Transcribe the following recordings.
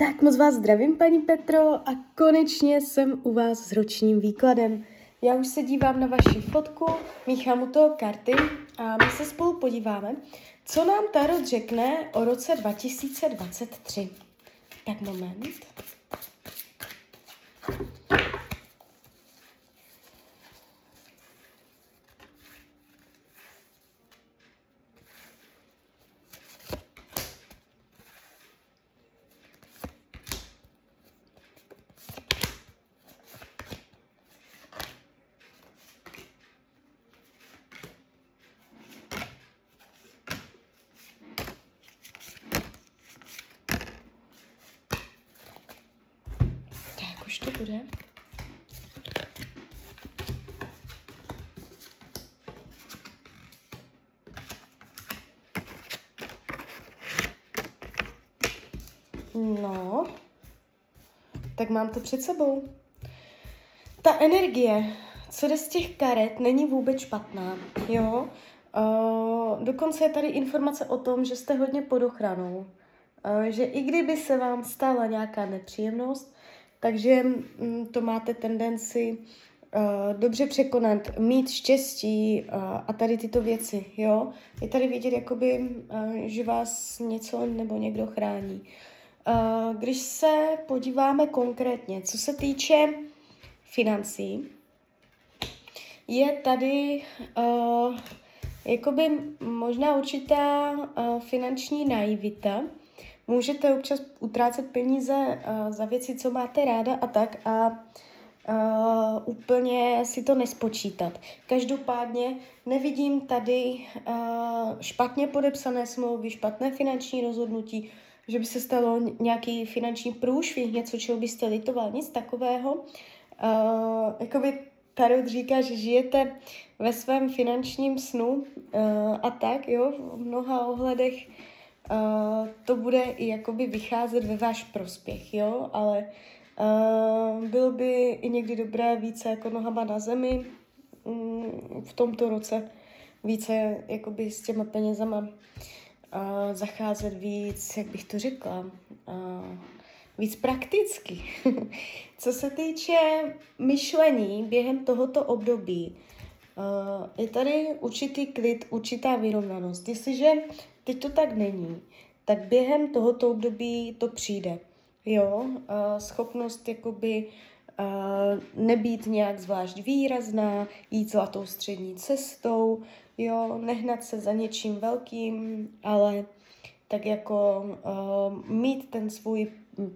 Tak moc vás zdravím, paní Petro, a konečně jsem u vás s ročním výkladem. Já už se dívám na vaši fotku, míchám u toho karty a my se spolu podíváme, co nám Tarot řekne o roce 2023. Tak moment. Bude. No, tak mám to před sebou. Ta energie, co jde z těch karet, není vůbec špatná, jo. Uh, dokonce je tady informace o tom, že jste hodně pod ochranou. Uh, že i kdyby se vám stala nějaká nepříjemnost, takže mm, to máte tendenci uh, dobře překonat, mít štěstí uh, a tady tyto věci, jo. Je tady vidět, jakoby, uh, že vás něco nebo někdo chrání. Když se podíváme konkrétně, co se týče financí, je tady jakoby možná určitá finanční naivita. Můžete občas utrácet peníze uh, za věci, co máte ráda a tak a uh, úplně si to nespočítat. Každopádně nevidím tady uh, špatně podepsané smlouvy, špatné finanční rozhodnutí, že by se stalo nějaký finanční průšvih, něco, čeho byste litoval, nic takového. Uh, jakoby Tarot říká, že žijete ve svém finančním snu uh, a tak, jo, v mnoha ohledech uh, to bude i jakoby vycházet ve váš prospěch, jo, ale uh, bylo by i někdy dobré více jako nohama na zemi um, v tomto roce, více jakoby s těma penězama uh, zacházet víc, jak bych to řekla, uh, víc prakticky. Co se týče myšlení během tohoto období, je tady určitý klid, určitá vyrovnanost. Jestliže teď to tak není, tak během tohoto období to přijde. Jo, schopnost jakoby nebýt nějak zvlášť výrazná, jít zlatou střední cestou, jo, nehnat se za něčím velkým, ale tak jako uh, mít ten svůj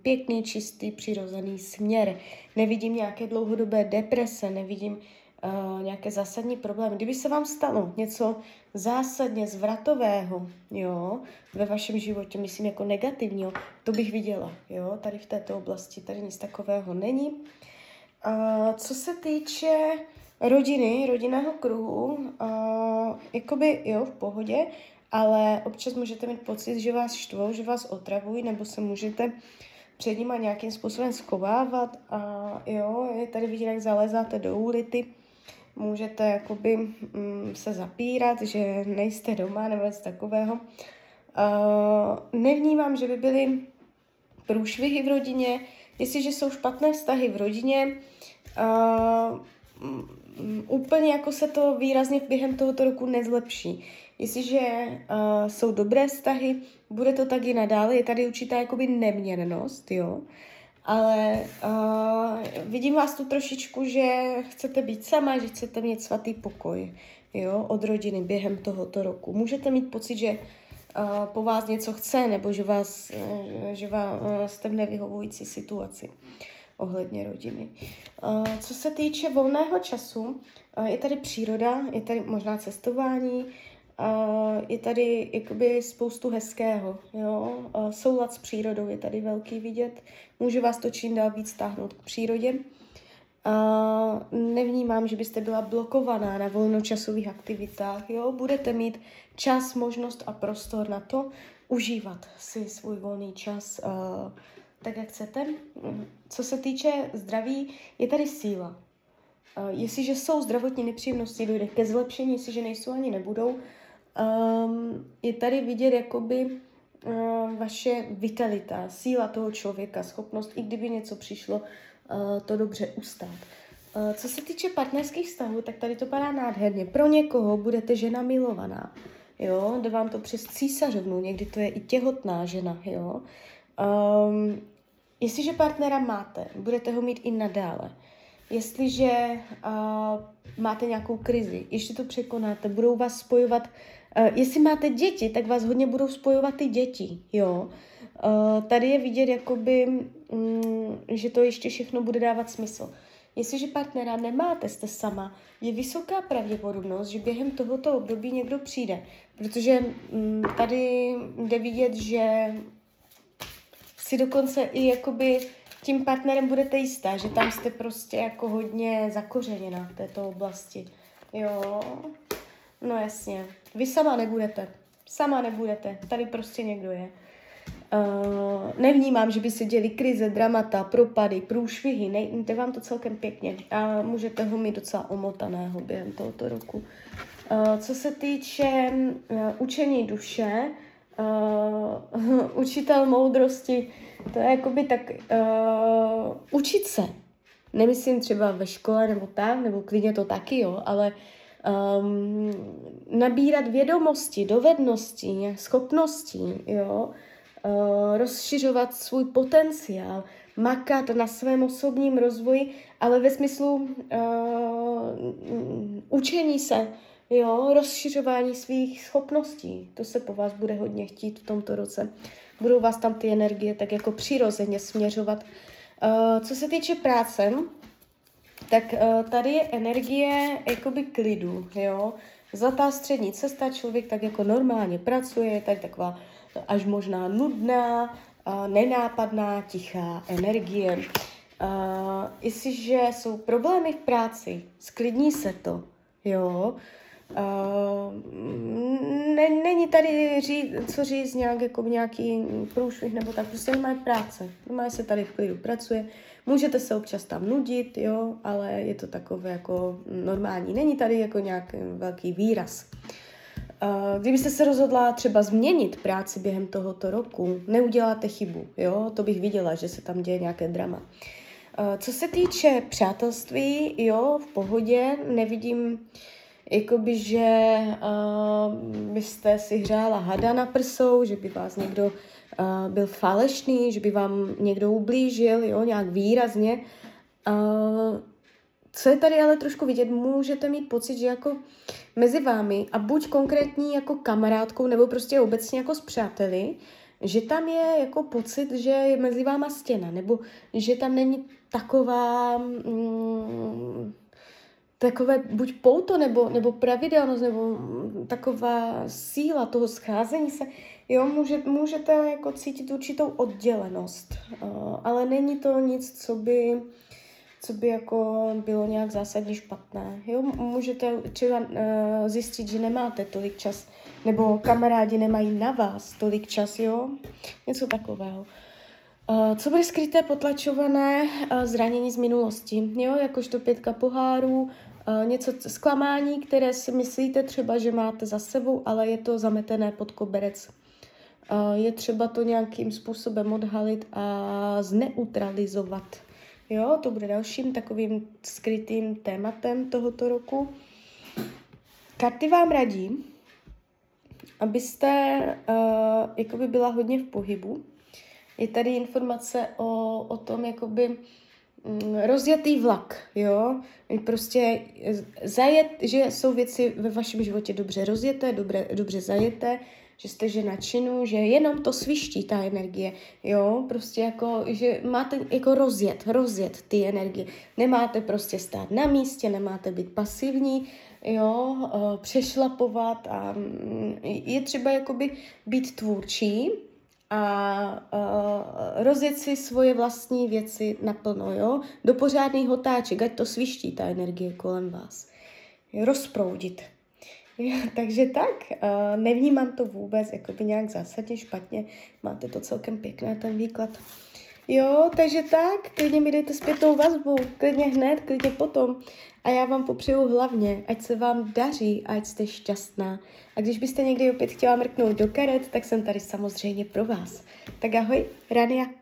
pěkný, čistý, přirozený směr. Nevidím nějaké dlouhodobé deprese, nevidím uh, nějaké zásadní problémy. Kdyby se vám stalo něco zásadně zvratového, jo, ve vašem životě, myslím jako negativního, to bych viděla, jo, tady v této oblasti, tady nic takového není. Uh, co se týče rodiny, rodinného kruhu, uh, jakoby jo, v pohodě, ale občas můžete mít pocit, že vás štvou, že vás otravují, nebo se můžete před nima nějakým způsobem schovávat a jo, je tady vidět, jak zalezáte do úlity, můžete jakoby mm, se zapírat, že nejste doma nebo něco takového. Uh, nevnímám, že by byly průšvihy v rodině, jestliže jsou špatné vztahy v rodině, uh, úplně jako se to výrazně během tohoto roku nezlepší. Jestliže uh, jsou dobré vztahy, bude to tak i nadále, je tady určitá jakoby neměrnost, jo. Ale uh, vidím vás tu trošičku, že chcete být sama, že chcete mít svatý pokoj, jo, od rodiny během tohoto roku. Můžete mít pocit, že uh, po vás něco chce, nebo že vás, uh, že vás, jste v nevyhovující situaci ohledně rodiny. Uh, co se týče volného času, uh, je tady příroda, je tady možná cestování, Uh, je tady jakoby spoustu hezkého, jo. Uh, soulad s přírodou je tady velký vidět. Může vás to čím dál víc stáhnout k přírodě. Uh, nevnímám, že byste byla blokovaná na volnočasových aktivitách, jo. Budete mít čas, možnost a prostor na to užívat si svůj volný čas uh, tak, jak chcete. Co se týče zdraví, je tady síla. Uh, jestliže jsou zdravotní nepříjemnosti, dojde ke zlepšení, jestliže nejsou ani nebudou, Um, je tady vidět jakoby uh, vaše vitalita, síla toho člověka, schopnost, i kdyby něco přišlo, uh, to dobře ustát. Uh, co se týče partnerských vztahů, tak tady to padá nádherně. Pro někoho budete žena milovaná, jo, jde vám to přes císařovnu, někdy to je i těhotná žena, jo. Um, jestliže partnera máte, budete ho mít i nadále. Jestliže uh, máte nějakou krizi, ještě to překonáte, budou vás spojovat, jestli máte děti, tak vás hodně budou spojovat ty děti, jo. Uh, tady je vidět, jakoby, um, že to ještě všechno bude dávat smysl. Jestliže partnera nemáte, jste sama, je vysoká pravděpodobnost, že během tohoto období někdo přijde. Protože um, tady jde vidět, že si dokonce i jakoby tím partnerem budete jistá, že tam jste prostě jako hodně zakořeněna v této oblasti. Jo, no jasně. Vy sama nebudete. Sama nebudete. Tady prostě někdo je. Uh, nevnímám, že by se děli krize, dramata, propady, průšvihy, nejde vám to celkem pěkně a můžete ho mít docela omotaného během tohoto roku. Uh, co se týče uh, učení duše, uh, učitel moudrosti, to je jakoby tak uh, učit se. Nemyslím třeba ve škole nebo tak, nebo klidně to taky, jo, ale um, nabírat vědomosti, dovednosti, schopnosti, jo, uh, rozšiřovat svůj potenciál, makat na svém osobním rozvoji, ale ve smyslu uh, učení se, jo, rozšiřování svých schopností. To se po vás bude hodně chtít v tomto roce. Budou vás tam ty energie tak jako přirozeně směřovat. Uh, co se týče práce, tak uh, tady je energie jakoby klidu, jo. Zlatá střední cesta, člověk tak jako normálně pracuje, tak taková až možná nudná, nenápadná, tichá energie. Uh, jestliže jsou problémy v práci, sklidní se to, jo. Uh, ne, není tady ří, co říct nějak, jako nějaký průšvih nebo tak, prostě nemají práce. Nemají se tady v klidu pracuje. Můžete se občas tam nudit, jo, ale je to takové jako normální. Není tady jako nějaký velký výraz. Uh, kdybyste se rozhodla třeba změnit práci během tohoto roku, neuděláte chybu, jo, to bych viděla, že se tam děje nějaké drama. Uh, co se týče přátelství, jo, v pohodě, nevidím jakoby, že uh, byste si hřála hada na prsou, že by vás někdo uh, byl falešný, že by vám někdo ublížil, jo, nějak výrazně. Uh, co je tady ale trošku vidět, můžete mít pocit, že jako mezi vámi a buď konkrétní jako kamarádkou, nebo prostě obecně jako s přáteli, že tam je jako pocit, že je mezi váma stěna, nebo že tam není taková mm, takové buď pouto nebo, nebo pravidelnost nebo taková síla toho scházení se, jo, může, můžete jako cítit určitou oddělenost, uh, ale není to nic, co by, co by jako bylo nějak zásadně špatné. Jo, můžete třeba uh, zjistit, že nemáte tolik čas, nebo kamarádi nemají na vás tolik čas, jo, něco takového. Uh, co bude skryté, potlačované zranění z minulosti, jo, jakožto pětka pohárů, něco zklamání, které si myslíte třeba, že máte za sebou, ale je to zametené pod koberec. Uh, je třeba to nějakým způsobem odhalit a zneutralizovat. Jo, to bude dalším takovým skrytým tématem tohoto roku. Karty vám radí, abyste uh, jakoby byla hodně v pohybu. Je tady informace o, o tom, jakoby, rozjetý vlak, jo, prostě zajet, že jsou věci ve vašem životě dobře rozjeté, dobře, dobře zajeté, že jste žena činu, že jenom to sviští ta energie, jo, prostě jako, že máte jako rozjet, rozjet ty energie, nemáte prostě stát na místě, nemáte být pasivní, jo, eh, přešlapovat a mm, je třeba jakoby být tvůrčí, a uh, rozjet si svoje vlastní věci naplno, jo? Do pořádných hotáček, ať to sviští ta energie kolem vás. Rozproudit. Takže tak, uh, nevnímám to vůbec jako by nějak zásadně špatně. Máte to celkem pěkné, ten výklad. Jo, takže tak, klidně mi dejte zpětnou vazbu, klidně hned, klidně potom. A já vám popřeju hlavně, ať se vám daří, ať jste šťastná. A když byste někdy opět chtěla mrknout do karet, tak jsem tady samozřejmě pro vás. Tak ahoj, Rania.